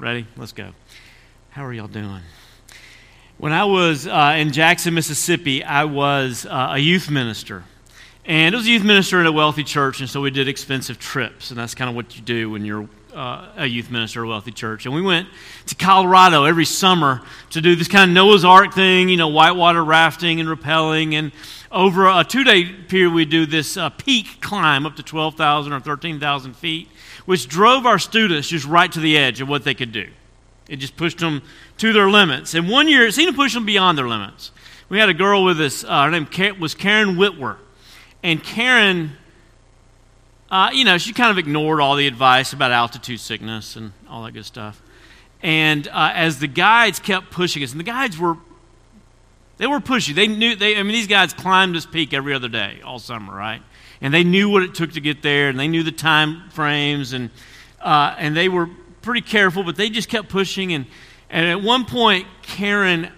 Ready? Let's go. How are y'all doing? When I was uh, in Jackson, Mississippi, I was uh, a youth minister. And it was a youth minister in a wealthy church, and so we did expensive trips. And that's kind of what you do when you're uh, a youth minister at a wealthy church. And we went to Colorado every summer to do this kind of Noah's Ark thing, you know, whitewater rafting and rappelling. And over a two day period, we'd do this uh, peak climb up to 12,000 or 13,000 feet, which drove our students just right to the edge of what they could do. It just pushed them to their limits. And one year, it seemed to push them beyond their limits. We had a girl with us, uh, her name was Karen Whitwer. And Karen uh, you know, she kind of ignored all the advice about altitude sickness and all that good stuff. And uh, as the guides kept pushing us, and the guides were, they were pushy. They knew, they, I mean, these guys climbed this peak every other day all summer, right? And they knew what it took to get there, and they knew the time frames, and, uh, and they were pretty careful, but they just kept pushing. And, and at one point, Karen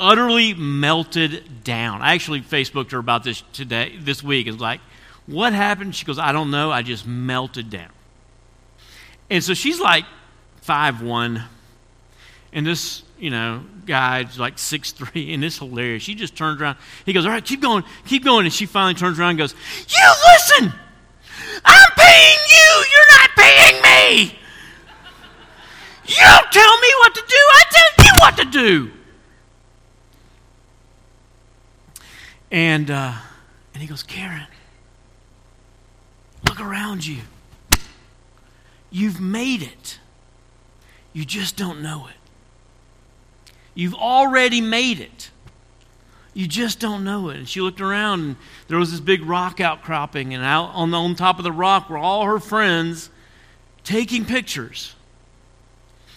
utterly melted down. I actually Facebooked her about this today, this week. It's like, what happened? She goes, I don't know. I just melted down. And so she's like five one, and this, you know, guy's like six three, and it's hilarious. She just turns around. He goes, All right, keep going, keep going. And she finally turns around and goes, You listen! I'm paying you, you're not paying me! You don't tell me what to do, I tell you what to do. And uh, and he goes, Karen, Look around you. You've made it. You just don't know it. You've already made it. You just don't know it. And she looked around, and there was this big rock outcropping, and out on, the, on top of the rock were all her friends taking pictures.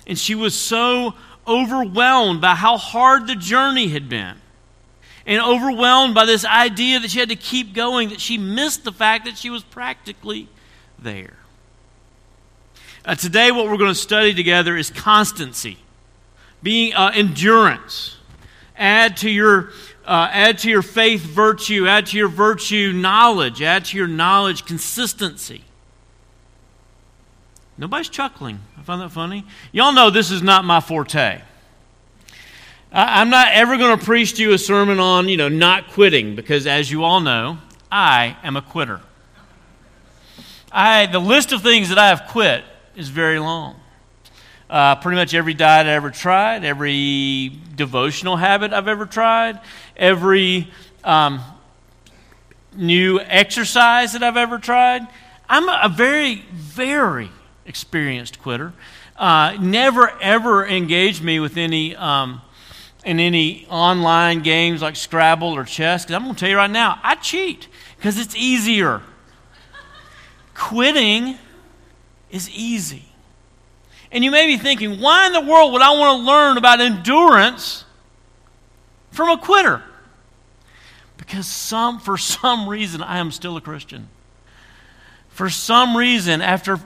And she was so overwhelmed by how hard the journey had been and overwhelmed by this idea that she had to keep going that she missed the fact that she was practically there. Uh, today, what we're going to study together is constancy, being uh, endurance. Add to your uh, add to your faith virtue, add to your virtue knowledge, add to your knowledge consistency. Nobody's chuckling. I find that funny. Y'all know this is not my forte. I'm not ever going to preach to you a sermon on, you know, not quitting because as you all know, I am a quitter. I, the list of things that I have quit is very long. Uh, pretty much every diet I ever tried, every devotional habit I've ever tried, every um, new exercise that I've ever tried. I'm a, very, very experienced quitter. Uh, never, ever engaged me with any um, in any online games like Scrabble or chess, because I'm going to tell you right now, I cheat because it's easier. Quitting is easy. And you may be thinking, why in the world would I want to learn about endurance from a quitter? Because some, for some reason, I am still a Christian. For some reason, after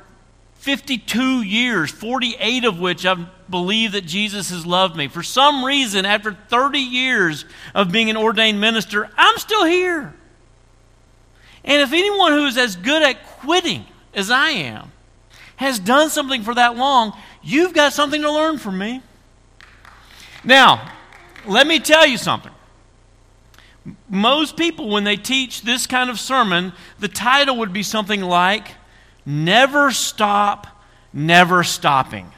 52 years, 48 of which I've believed that Jesus has loved me. For some reason, after 30 years of being an ordained minister, I'm still here. And if anyone who is as good at quitting as I am has done something for that long, you've got something to learn from me. Now, let me tell you something. Most people, when they teach this kind of sermon, the title would be something like, Never stop, never stopping.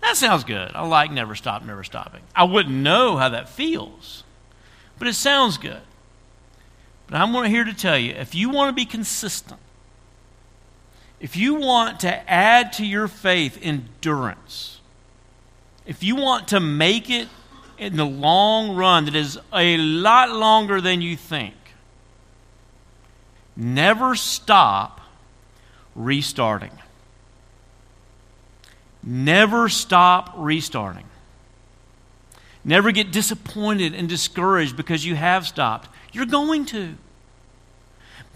That sounds good. I like never stop, never stopping. I wouldn't know how that feels, but it sounds good. But I'm here to tell you if you want to be consistent, if you want to add to your faith endurance, if you want to make it in the long run that is a lot longer than you think, never stop restarting. Never stop restarting. Never get disappointed and discouraged because you have stopped. You're going to.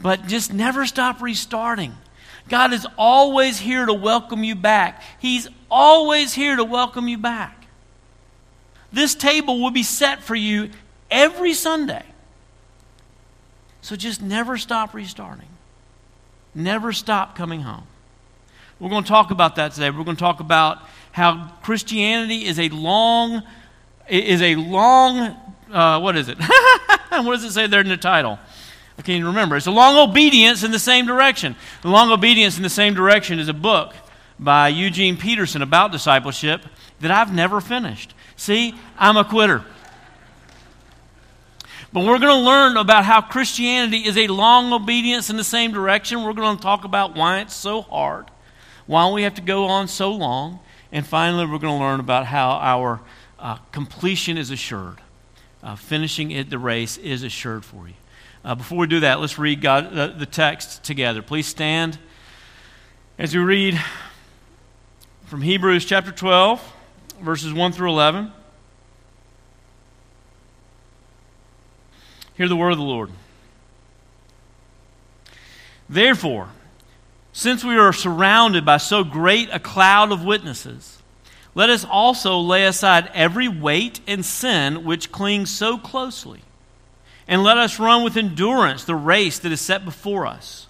But just never stop restarting. God is always here to welcome you back. He's always here to welcome you back. This table will be set for you every Sunday. So just never stop restarting. Never stop coming home. We're going to talk about that today. We're going to talk about how Christianity is a long, is a long, uh, what is it? what does it say there in the title? I can't even remember. It's a long obedience in the same direction. The long obedience in the same direction is a book by Eugene Peterson about discipleship that I've never finished. See, I'm a quitter. But we're going to learn about how Christianity is a long obedience in the same direction. We're going to talk about why it's so hard, why we have to go on so long. And finally, we're going to learn about how our uh, completion is assured. Uh, finishing it, the race is assured for you. Uh, before we do that, let's read God, the text together. Please stand as we read from Hebrews chapter 12, verses 1 through 11. Hear the word of the Lord. Therefore, since we are surrounded by so great a cloud of witnesses, let us also lay aside every weight and sin which clings so closely, and let us run with endurance the race that is set before us,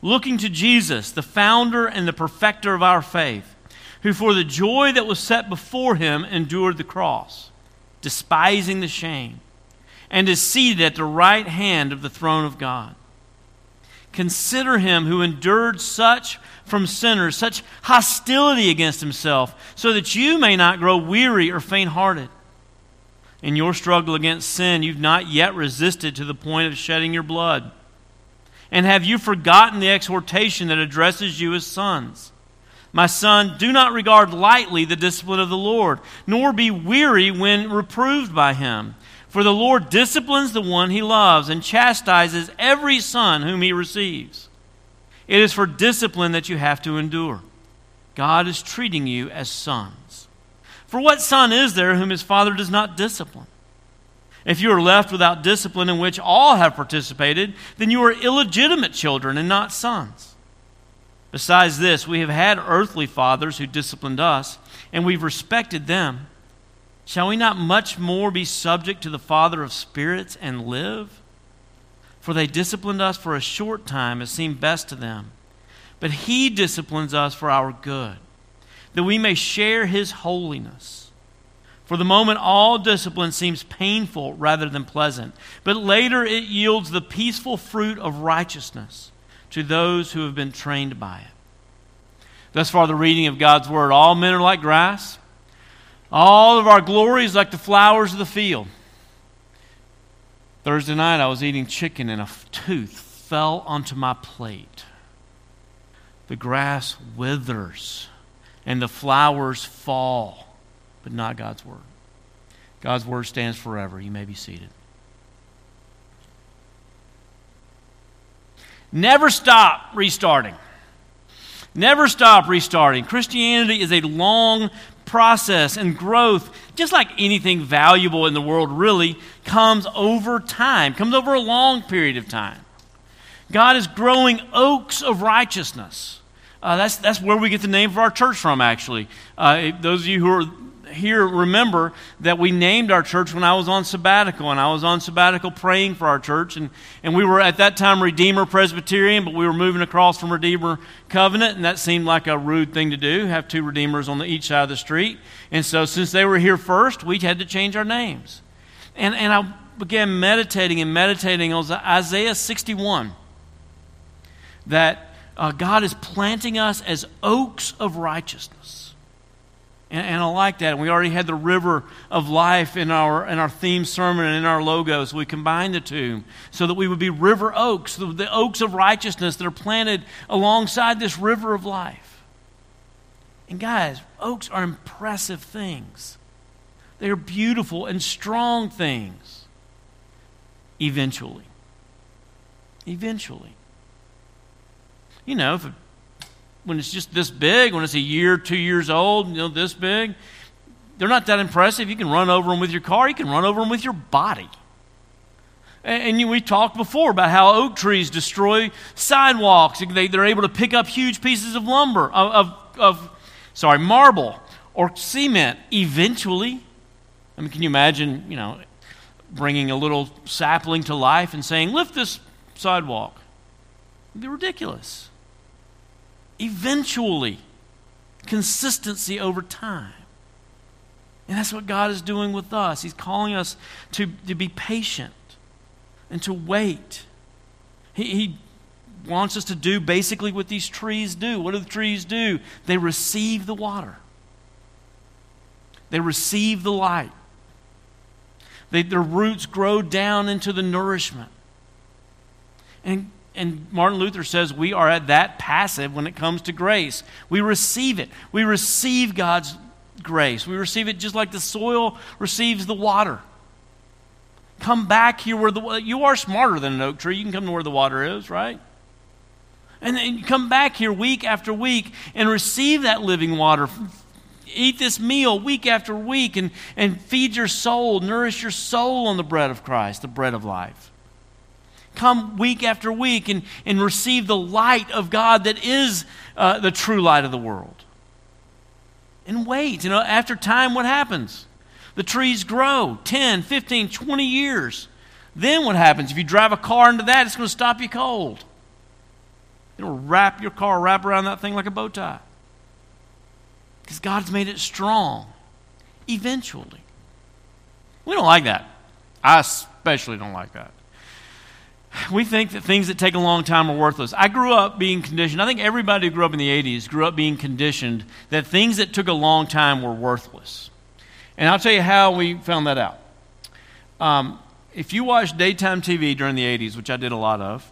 looking to Jesus, the founder and the perfecter of our faith who for the joy that was set before him endured the cross, despising the shame, and is seated at the right hand of the throne of God. Consider him who endured such from sinners, such hostility against himself, so that you may not grow weary or faint hearted. In your struggle against sin, you've not yet resisted to the point of shedding your blood. And have you forgotten the exhortation that addresses you as sons? My son, do not regard lightly the discipline of the Lord, nor be weary when reproved by him. For the Lord disciplines the one he loves and chastises every son whom he receives. It is for discipline that you have to endure. God is treating you as sons. For what son is there whom his father does not discipline? If you are left without discipline in which all have participated, then you are illegitimate children and not sons. Besides this, we have had earthly fathers who disciplined us, and we've respected them. Shall we not much more be subject to the Father of spirits and live? For they disciplined us for a short time as seemed best to them. But He disciplines us for our good, that we may share His holiness. For the moment, all discipline seems painful rather than pleasant, but later it yields the peaceful fruit of righteousness to those who have been trained by it. Thus far, the reading of God's Word. All men are like grass, all of our glory is like the flowers of the field. Thursday night, I was eating chicken and a tooth fell onto my plate. The grass withers and the flowers fall, but not God's Word. God's Word stands forever. You may be seated. Never stop restarting. Never stop restarting. Christianity is a long process, and growth, just like anything valuable in the world, really comes over time, comes over a long period of time. God is growing oaks of righteousness. Uh, that's, that's where we get the name for our church from, actually. Uh, those of you who are here remember that we named our church when I was on sabbatical, and I was on sabbatical praying for our church. And, and we were at that time Redeemer Presbyterian, but we were moving across from Redeemer Covenant, and that seemed like a rude thing to do, have two Redeemers on the, each side of the street. And so, since they were here first, we had to change our names. And, and I began meditating and meditating on Isaiah 61 that uh, God is planting us as oaks of righteousness. And, and, I like that. We already had the river of life in our, in our theme sermon and in our logo. So we combined the two so that we would be river oaks, the, the oaks of righteousness that are planted alongside this river of life. And guys, oaks are impressive things. They are beautiful and strong things. Eventually. Eventually. You know, when it's just this big, when it's a year, two years old, you know, this big, they're not that impressive. You can run over them with your car, you can run over them with your body. And, we talked before about how oak trees destroy sidewalks. They, they're able to pick up huge pieces of lumber, of, of, of sorry, marble or cement eventually. I mean, can you imagine, you know, bringing a little sapling to life and saying, lift this sidewalk? It'd be ridiculous eventually. consistency over time. And that's what God is doing with us. He's calling us to, to be patient and to wait. He, he wants us to do basically what these trees do. What do the trees do? They receive the water, they receive the light. They, their roots grow down into the nourishment. And, and Martin Luther says we are at that passive when it comes to grace. We receive it. We receive God's grace. We receive it just like the soil receives the water. Come back here where the you are smarter than an oak tree. You can come to where the water is, right? And then you come back here week after week and receive that living water eat this meal week after week and, and feed your soul, nourish your soul on the bread of Christ, the bread of life. Come week after week and, and receive the light of God that is uh, the true light of the world. And wait, you know, after time, what happens? The trees grow 10, 15, 20 years. Then what happens? If you drive a car into that, it's going to stop you cold. It'll wrap your car, wrap around that thing like a bow tie. Because God's made it strong eventually. We don't like that. I especially don't like that. We think that things that take a long time are worthless. I grew up being conditioned. I think everybody who grew up in the 80s grew up being conditioned that things that took a long time were worthless. And I'll tell you how we found that out. Um, if you watched daytime TV during the 80s, which I did a lot of,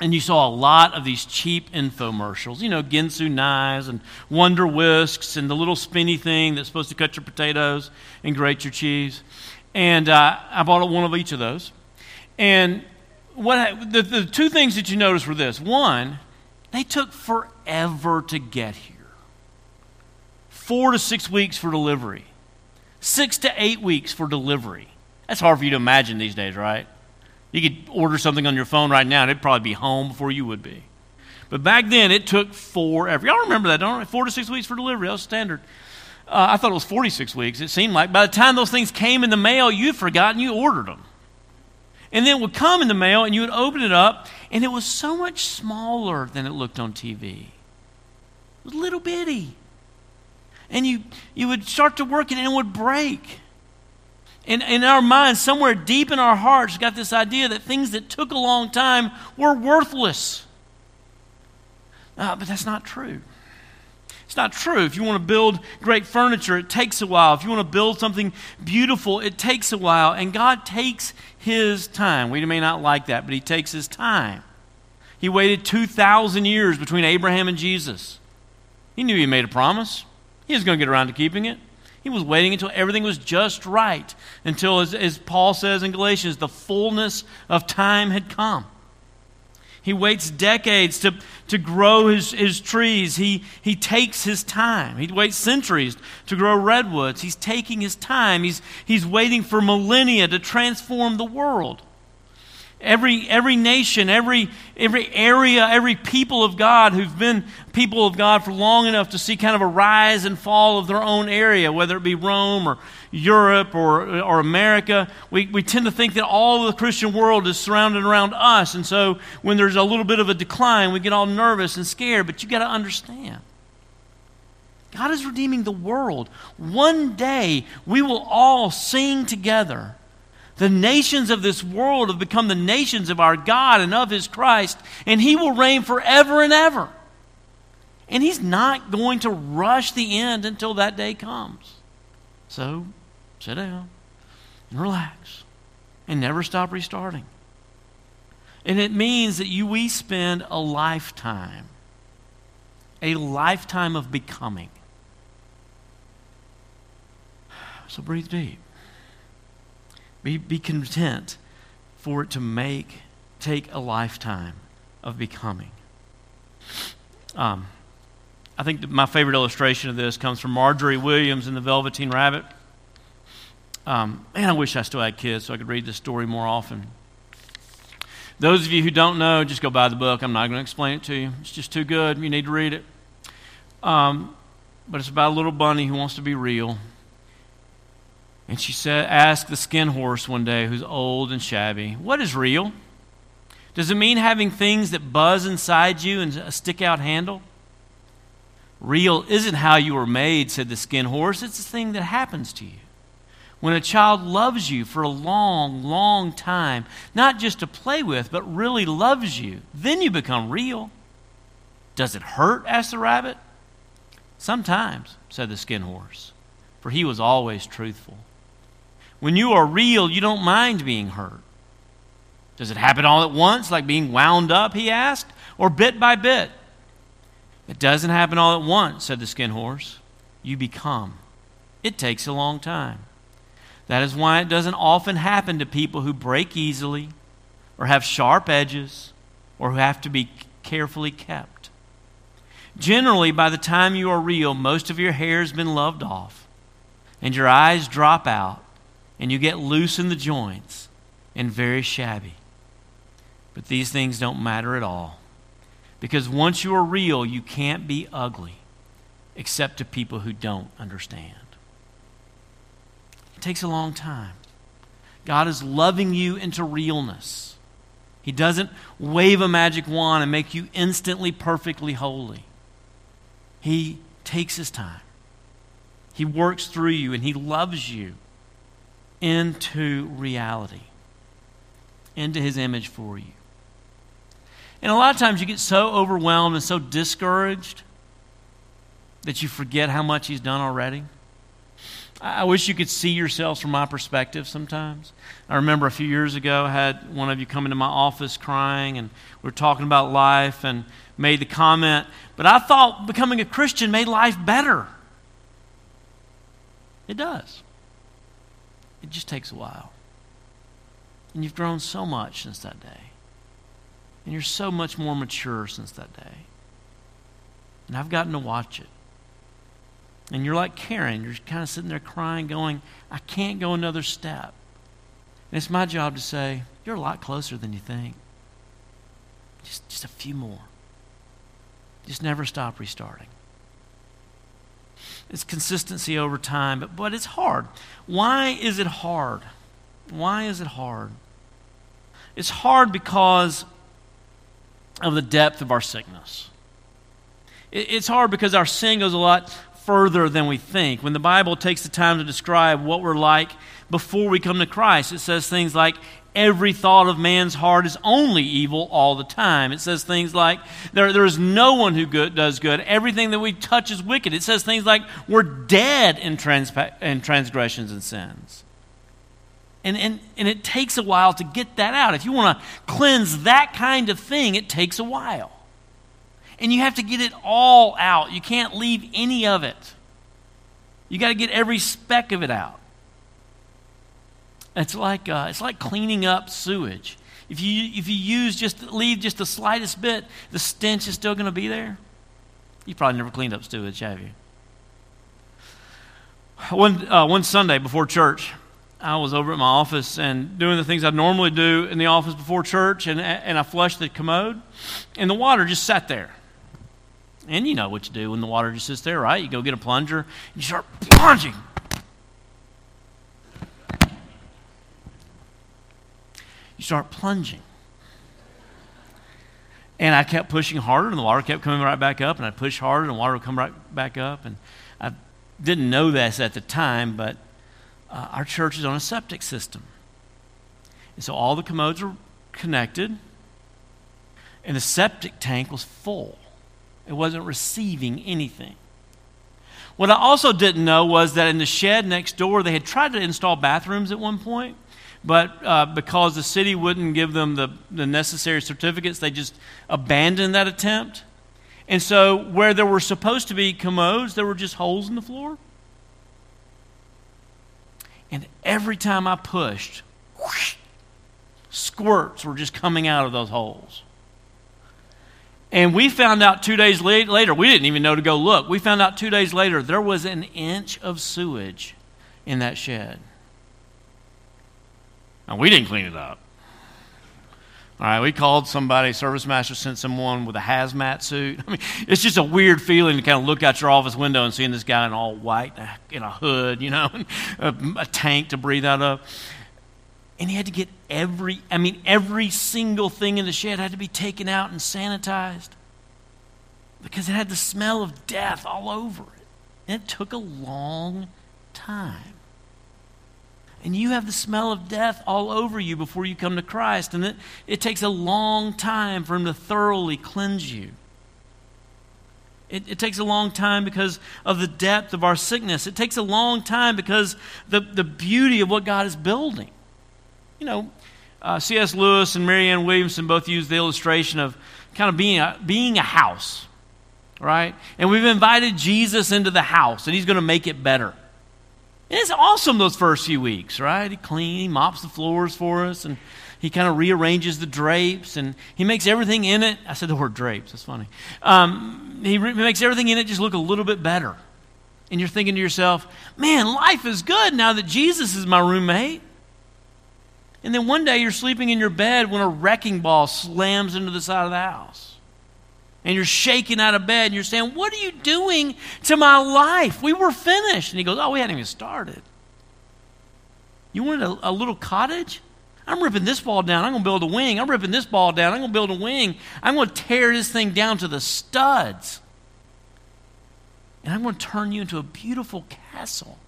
and you saw a lot of these cheap infomercials, you know, Ginsu knives and Wonder Whisks and the little spinny thing that's supposed to cut your potatoes and grate your cheese. And uh, I bought one of each of those. And what the, the two things that you notice were this one, they took forever to get here four to six weeks for delivery, six to eight weeks for delivery. That's hard for you to imagine these days, right? You could order something on your phone right now, and it'd probably be home before you would be. But back then, it took forever. Y'all remember that, don't you? Four to six weeks for delivery. That was standard. Uh, I thought it was 46 weeks, it seemed like. By the time those things came in the mail, you'd forgotten you ordered them. And then it would come in the mail, and you would open it up, and it was so much smaller than it looked on TV. It was little bitty. And you, you would start to work it, and it would break And in our minds, somewhere deep in our hearts, got this idea that things that took a long time were worthless. Uh, but that's not true. It's not true. If you want to build great furniture, it takes a while. If you want to build something beautiful, it takes a while. And God takes His time. We may not like that, but He takes His time. He waited 2,000 years between Abraham and Jesus. He knew He made a promise, He was going to get around to keeping it. He was waiting until everything was just right, until, as, as Paul says in Galatians, the fullness of time had come. He waits decades to, to grow his, his trees. He, he takes his time. He waits centuries to grow redwoods. He's taking his time. He's, he's waiting for millennia to transform the world. Every, every nation, every, every area, every people of God who've been people of God for long enough to see kind of a rise and fall of their own area, whether it be Rome or Europe or, or America, we, we tend to think that all the Christian world is surrounded around us. And so when there's a little bit of a decline, we get all nervous and scared. But you got to understand. God is redeeming the world. One day we will all sing together the nations of this world have become the nations of our God and of his Christ, and he will reign forever and ever. And he's not going to rush the end until that day comes. So, sit down and relax and never stop restarting. And it means that you we spend a lifetime, a lifetime of becoming. So breathe deep. Be, be content for it to make, take a lifetime of becoming. Um, I think my favorite illustration of this comes from Margery Williams in The Velveteen Rabbit. Um, man, I wish I still had kids so I could read this story more often. Those of you who don't know, just go buy the book. I'm not going to explain it to you. It's just too good. You need to read it. Um, but it's about a little bunny who wants to be real. And she said, asked the skin horse one day, who's old and shabby, What is real? Does it mean having things that buzz inside you and a stick out handle? Real isn't how you were made, said the skin horse. It's the thing that happens to you. When a child loves you for a long, long time, not just to play with, but really loves you, then you become real. Does it hurt? asked the rabbit. Sometimes, said the skin horse, for he was always truthful. When you are real, you don't mind being hurt. Does it happen all at once, like being wound up, he asked, or bit by bit? It doesn't happen all at once, said the skin horse. You become. It takes a long time. That is why it doesn't often happen to people who break easily, or have sharp edges, or who have to be carefully kept. Generally, by the time you are real, most of your hair has been loved off, and your eyes drop out, and you get loose in the joints and very shabby. But these things don't matter at all. Because once you are real, you can't be ugly except to people who don't understand. Takes a long time. God is loving you into realness. He doesn't wave a magic wand and make you instantly perfectly holy. He takes his time. He works through you and he loves you into reality, into his image for you. And a lot of times you get so overwhelmed and so discouraged that you forget how much He's done already. I wish you could see yourselves from my perspective sometimes. I remember a few years ago, I had one of you come into my office crying, and we were talking about life and made the comment, but I thought becoming a Christian made life better. It does. It just takes a while. And you've grown so much since that day. And you're so much more mature since that day. And I've gotten to watch it. And you're like Karen. You're kind of sitting there crying, going, I can't go another step. And it's my job to say, You're a lot closer than you think. Just, just a few more. Just never stop restarting. It's consistency over time, but, but it's hard. Why is it hard? Why is it hard? It's hard because of the depth of our sickness. It's hard because our sin goes a lot further than we think. When the Bible takes the time to describe what we're like before we come to Christ, it says things like, every thought of man's heart is only evil all the time. It says things like, there, there is no one who good, does good. Everything that we touch is wicked. It says things like, we're dead in, in transgressions and sins. And, and, and it takes a while to get that out. If you want to cleanse that kind of thing, it takes a while. And you have to get it all out. You can't leave any of it. You got to get every speck of it out. It's like, uh, it's like cleaning up sewage. If you, if you use just leave just the slightest bit, the stench is still going to be there. You probably never cleaned up sewage, have you? One, uh, one Sunday before church, I was over at my office and doing the things I normally do in the office before church, and, and I flushed the commode, and the water just sat there. And you know what you do when the water just sits there, right? You go get a plunger, and you start plunging. You start plunging. And I kept pushing harder, and the water kept coming right back up, and I pushed harder, and the water would come right back up. And I didn't know this at the time, but uh, our church is on a septic system. And so all the commodes are connected, and the septic tank was full. It wasn't receiving anything. What I also didn't know was that in the shed next door, they had tried to install bathrooms at one point, but uh, because the city wouldn't give them the, the necessary certificates, they just abandoned that attempt. And so, where there were supposed to be commodes, there were just holes in the floor. And every time I pushed, whoosh, squirts were just coming out of those holes. And we found out two days later, we didn't even know to go look. We found out two days later there was an inch of sewage in that shed. And we didn't clean it up. All right, we called somebody, ServiceMaster sent someone with a hazmat suit. I mean, it's just a weird feeling to kind of look out your office window and seeing this guy in all white, uh, in a hood, you know, a, a tank to breathe out of. And he had to get every, I mean, every single thing in the shed had to be taken out and sanitized. because it had the smell of death all over it. And it took a long time. And you have the smell of death all over you before you come to Christ. And it, it takes a long time for Him to thoroughly cleanse you. It, it, takes a long time because of the depth of our sickness. It takes a long time because the, the beauty of what God is building. You know, uh, C.S. Lewis and Marianne Williamson both use the illustration of kind of being a, being a house, right? And we've invited Jesus into the house, and he's going to make it better. And it's awesome those first few weeks, right? He cleans, he mops the floors for us, and he kind of rearranges the drapes, and he makes everything in it. I said the word drapes, that's funny. Um, he re- makes everything in it just look a little bit better. And you're thinking to yourself, man, life is good now that Jesus is my roommate. And then one day you're sleeping in your bed when a wrecking ball slams into the side of the house. And you're shaking out of bed and you're saying, What are you doing to my life? We were finished. And he goes, Oh, we hadn't even started. You wanted a, a little cottage? I'm ripping this ball down. I'm going to build a wing. I'm ripping this ball down. I'm going to build a wing. I'm going to tear this thing down to the studs. And I'm going to turn you into a beautiful castle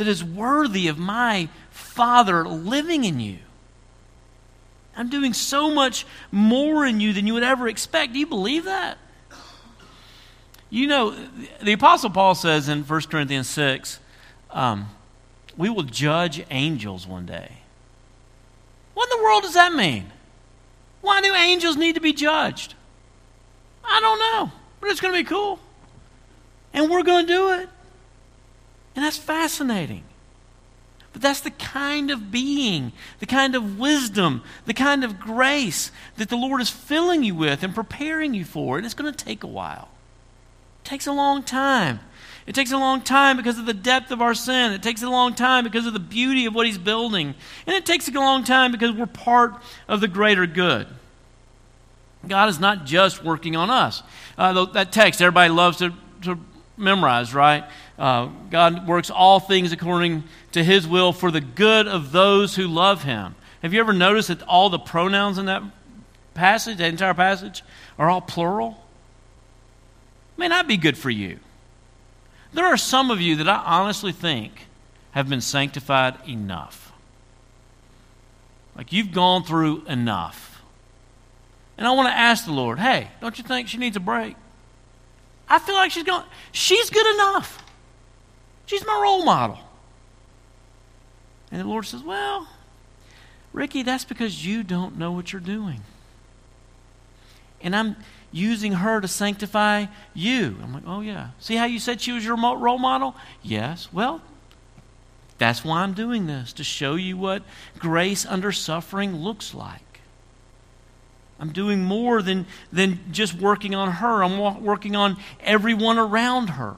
that is worthy of my Father living in you. I'm doing so much more in you than you would ever expect. Do you believe that? You know, the Apostle Paul says in 1 Corinthians 6, um, we will judge angels one day. What in the world does that mean? Why do angels need to be judged? I don't know, but it's going to be cool. And we're going to do it. And that's fascinating. But that's the kind of being, the kind of wisdom, the kind of grace that the Lord is filling you with and preparing you for. And it's going to take a while. It takes a long time. It takes a long time because of the depth of our sin. It takes a long time because of the beauty of what He's building. And it takes a long time because we're part of the greater good. God is not just working on us. Uh, that text everybody loves to, to memorize, right? Uh, God works all things according to his will for the good of those who love him. Have you ever noticed that all the pronouns in that passage, that entire passage, are all plural? May not be good for you. There are some of you that I honestly think have been sanctified enough. Like you've gone through enough. And I want to ask the Lord, hey, don't you think she needs a break? I feel like she's going, she's good enough. She's my role model. And the Lord says, Well, Ricky, that's because you don't know what you're doing. And I'm using her to sanctify you. I'm like, Oh, yeah. See how you said she was your role model? Yes. Well, that's why I'm doing this, to show you what grace under suffering looks like. I'm doing more than, than just working on her, I'm working on everyone around her.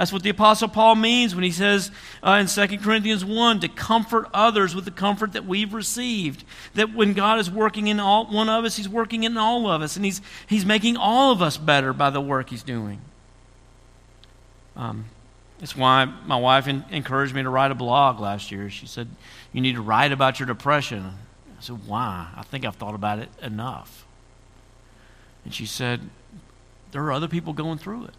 That's what the Apostle Paul means when he says uh, in 2 Corinthians 1 to comfort others with the comfort that we've received. That when God is working in all, one of us, he's working in all of us. And he's, he's making all of us better by the work he's doing. Um, that's why my wife in, encouraged me to write a blog last year. She said, You need to write about your depression. I said, Why? I think I've thought about it enough. And she said, There are other people going through it.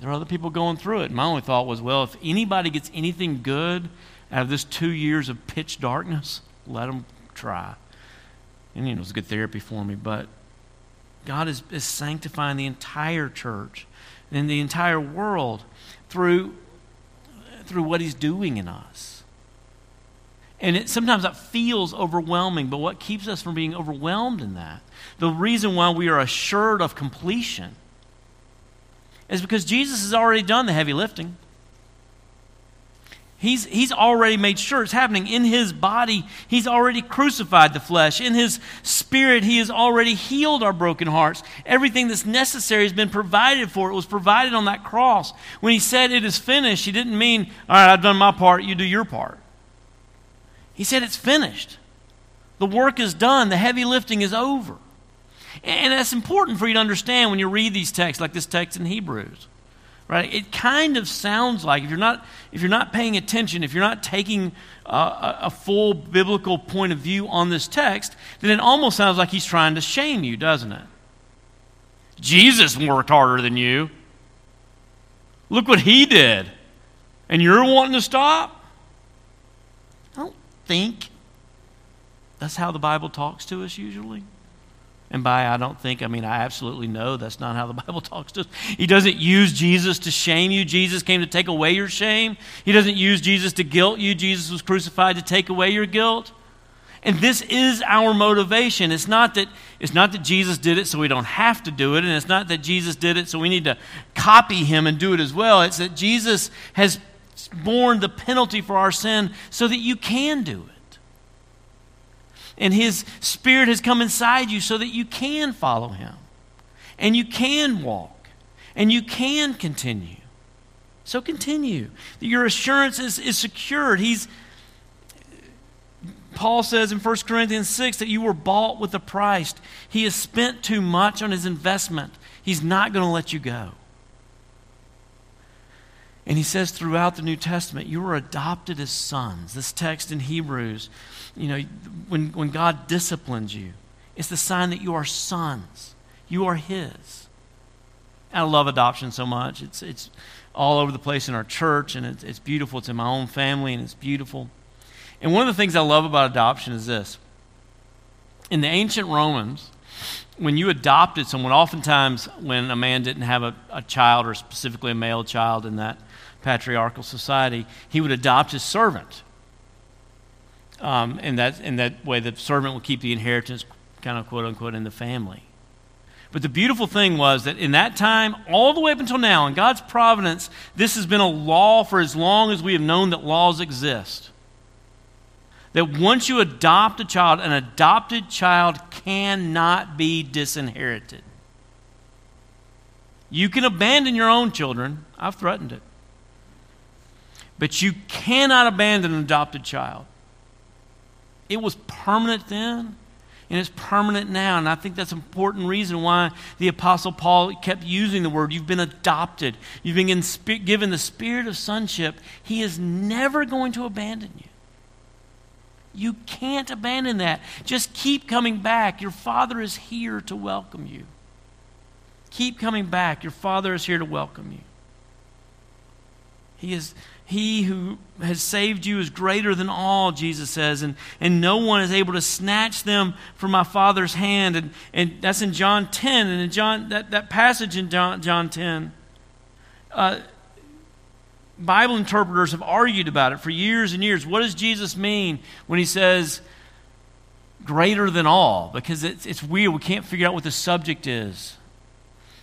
There are other people going through it. My only thought was, well, if anybody gets anything good out of this two years of pitch darkness, let them try. And you know, it was good therapy for me. But God is, is sanctifying the entire church and the entire world through, through what He's doing in us. And it, sometimes that feels overwhelming, but what keeps us from being overwhelmed in that? The reason why we are assured of completion is because Jesus has already done the heavy lifting. He's, he's already made sure it's happening in his body. He's already crucified the flesh. In his spirit, he has already healed our broken hearts. Everything that's necessary has been provided for. It was provided on that cross. When he said it is finished, he didn't mean, all right, I've done my part, you do your part. He said it's finished. The work is done, the heavy lifting is over. And that's important for you to understand when you read these texts, like this text in Hebrews. right? It kind of sounds like if you're not if you're not paying attention, if you're not taking a, a full biblical point of view on this text, then it almost sounds like he's trying to shame you, doesn't it? Jesus worked harder than you. Look what he did. And you're wanting to stop? I don't think that's how the Bible talks to us usually. And by I don't think, I mean I absolutely know that's not how the Bible talks to us. He doesn't use Jesus to shame you. Jesus came to take away your shame. He doesn't use Jesus to guilt you. Jesus was crucified to take away your guilt. And this is our motivation. It's not that it's not that Jesus did it so we don't have to do it, and it's not that Jesus did it so we need to copy him and do it as well. It's that Jesus has borne the penalty for our sin so that you can do it and His Spirit has come inside you so that you can follow Him and you can walk and you can continue. So continue. Your assurance is, is secured. He's, Paul says in 1 Corinthians 6 that you were bought with a price. He has spent too much on his investment. He's not going to let you go. And he says throughout the New Testament, you were adopted as sons. This text in Hebrews you know, when, when God disciplines you, it's the sign that you are sons. You are His. I love adoption so much. It's, it's all over the place in our church, and it's, it's beautiful. It's in my own family, and it's beautiful. And one of the things I love about adoption is this. In the ancient Romans, when you adopted someone, oftentimes when a man didn't have a, a child, or specifically a male child in that patriarchal society, he would adopt his servant. Um, and, that, and that way, the servant will keep the inheritance, kind of quote unquote, in the family. But the beautiful thing was that in that time, all the way up until now, in God's providence, this has been a law for as long as we have known that laws exist. That once you adopt a child, an adopted child cannot be disinherited. You can abandon your own children. I've threatened it. But you cannot abandon an adopted child. It was permanent then, and it's permanent now. And I think that's an important reason why the Apostle Paul kept using the word you've been adopted, you've been given the spirit of sonship. He is never going to abandon you. You can't abandon that. Just keep coming back. Your Father is here to welcome you. Keep coming back. Your Father is here to welcome you. He is he who has saved you is greater than all, Jesus says, and, and no one is able to snatch them from my Father's hand. And, and that's in John 10, and in John, that, that passage in John, John 10. Uh, Bible interpreters have argued about it for years and years. What does Jesus mean when he says greater than all? Because it's, it's weird. We can't figure out what the subject is.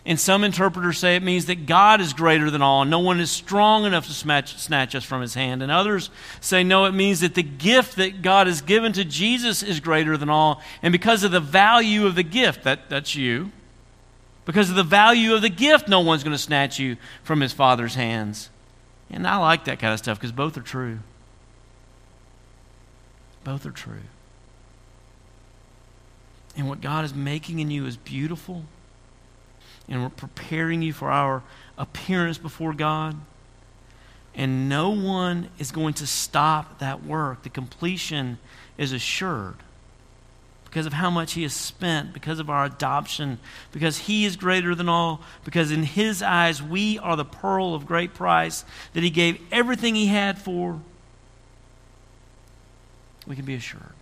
And some interpreters say it means that God is greater than all, and no one is strong enough to snatch, snatch us from his hand. And others say, no, it means that the gift that God has given to Jesus is greater than all. And because of the value of the gift, that, that's you, because of the value of the gift, no one's going to snatch you from his Father's hands. And I like that kind of stuff because both are true. Both are true. And what God is making in you is beautiful and we're preparing you for our appearance before God. And no one is going to stop that work. The completion is assured because of how much He has spent, because of our adoption, because He is greater than all, because in His eyes we are the pearl of great price that He gave everything He had for. We can be assured.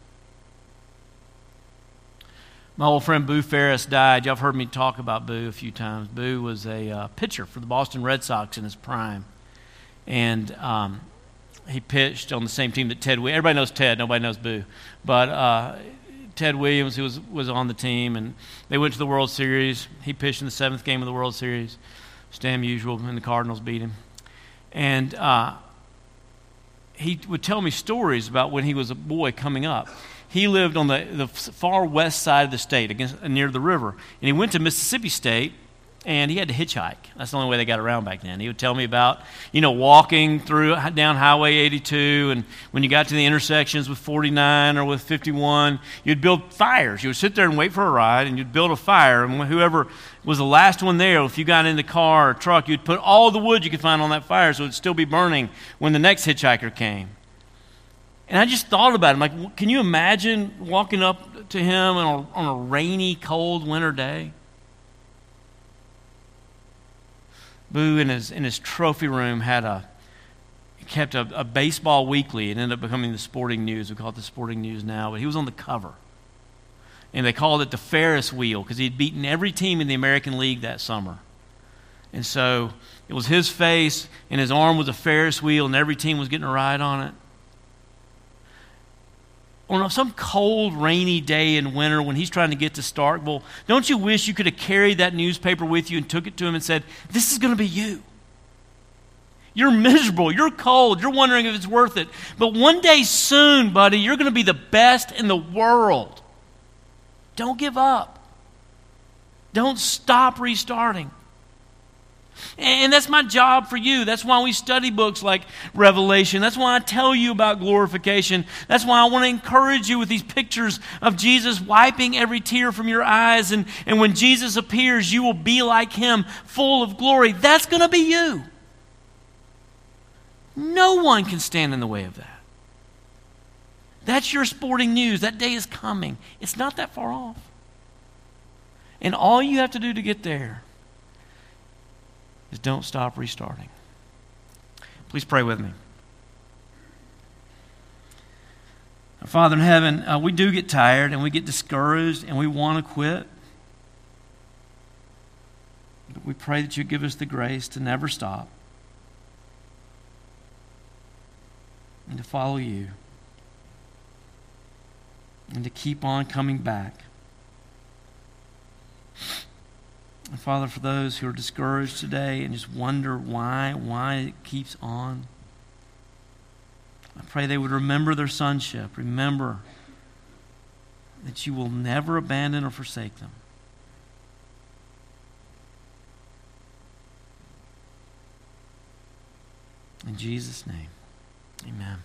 My old friend Boo Ferriss died. Y'all have heard me talk about Boo a few times. Boo was a uh, pitcher for the Boston Red Sox in his prime. And um, he pitched on the same team that Ted Williams, everybody knows Ted, nobody knows Boo. But uh, Ted Williams, who was, was on the team, and they went to the World Series. He pitched in the seventh game of the World Series. Stan Musial, and the Cardinals beat him. And uh, he would tell me stories about when he was a boy coming up he lived on the, the far west side of the state, against, near the river. And he went to Mississippi State and he had to hitchhike. That's the only way they got around back then. He would tell me about, you know, walking through down Highway 82, and when you got to the intersections with 49 or with 51, you'd build fires. You would sit there and wait for a ride, and you'd build a fire, and whoever was the last one there, if you got in the car or truck, you'd put all the wood you could find on that fire so it would still be burning when the next hitchhiker came. And I just thought about him. Like, can you imagine walking up to him on a, on a rainy, cold winter day? Boo in his, in his trophy room had a, kept a, a, baseball weekly. It ended up becoming the Sporting News. We call it the Sporting News now, but he was on the cover. And they called it the Ferris wheel because he'd beaten every team in the American League that summer. And so it was his face, and his arm was a Ferris wheel, and every team was getting a ride on it on some cold, rainy day in winter when he's trying to get to Starkville, don't you wish you could have carried that newspaper with you and took it to him and said, This is going to be you? You're miserable. You're cold. You're wondering if it's worth it. But one day soon, buddy, you're going to be the best in the world. Don't give up. Don't stop restarting. And that's my job for you. That's why we study books like Revelation. That's why I tell you about glorification. That's why I want to encourage you with these pictures of Jesus wiping every tear from your eyes. And, and when Jesus appears, you will be like him, full of glory. That's going to be you. No one can stand in the way of that. That's your sporting news. That day is coming. It's not that far off. And all you have to do to get there is don't stop restarting. Please pray with me. Father in heaven, uh, we do get tired and we get discouraged and we want to quit. But we pray that you give us the grace to never stop and to follow you and to keep on coming back. And Father, for those who are discouraged today and just wonder why, why it keeps on, I pray they would remember their sonship. Remember that you will never abandon or forsake them. In Jesus' name, amen.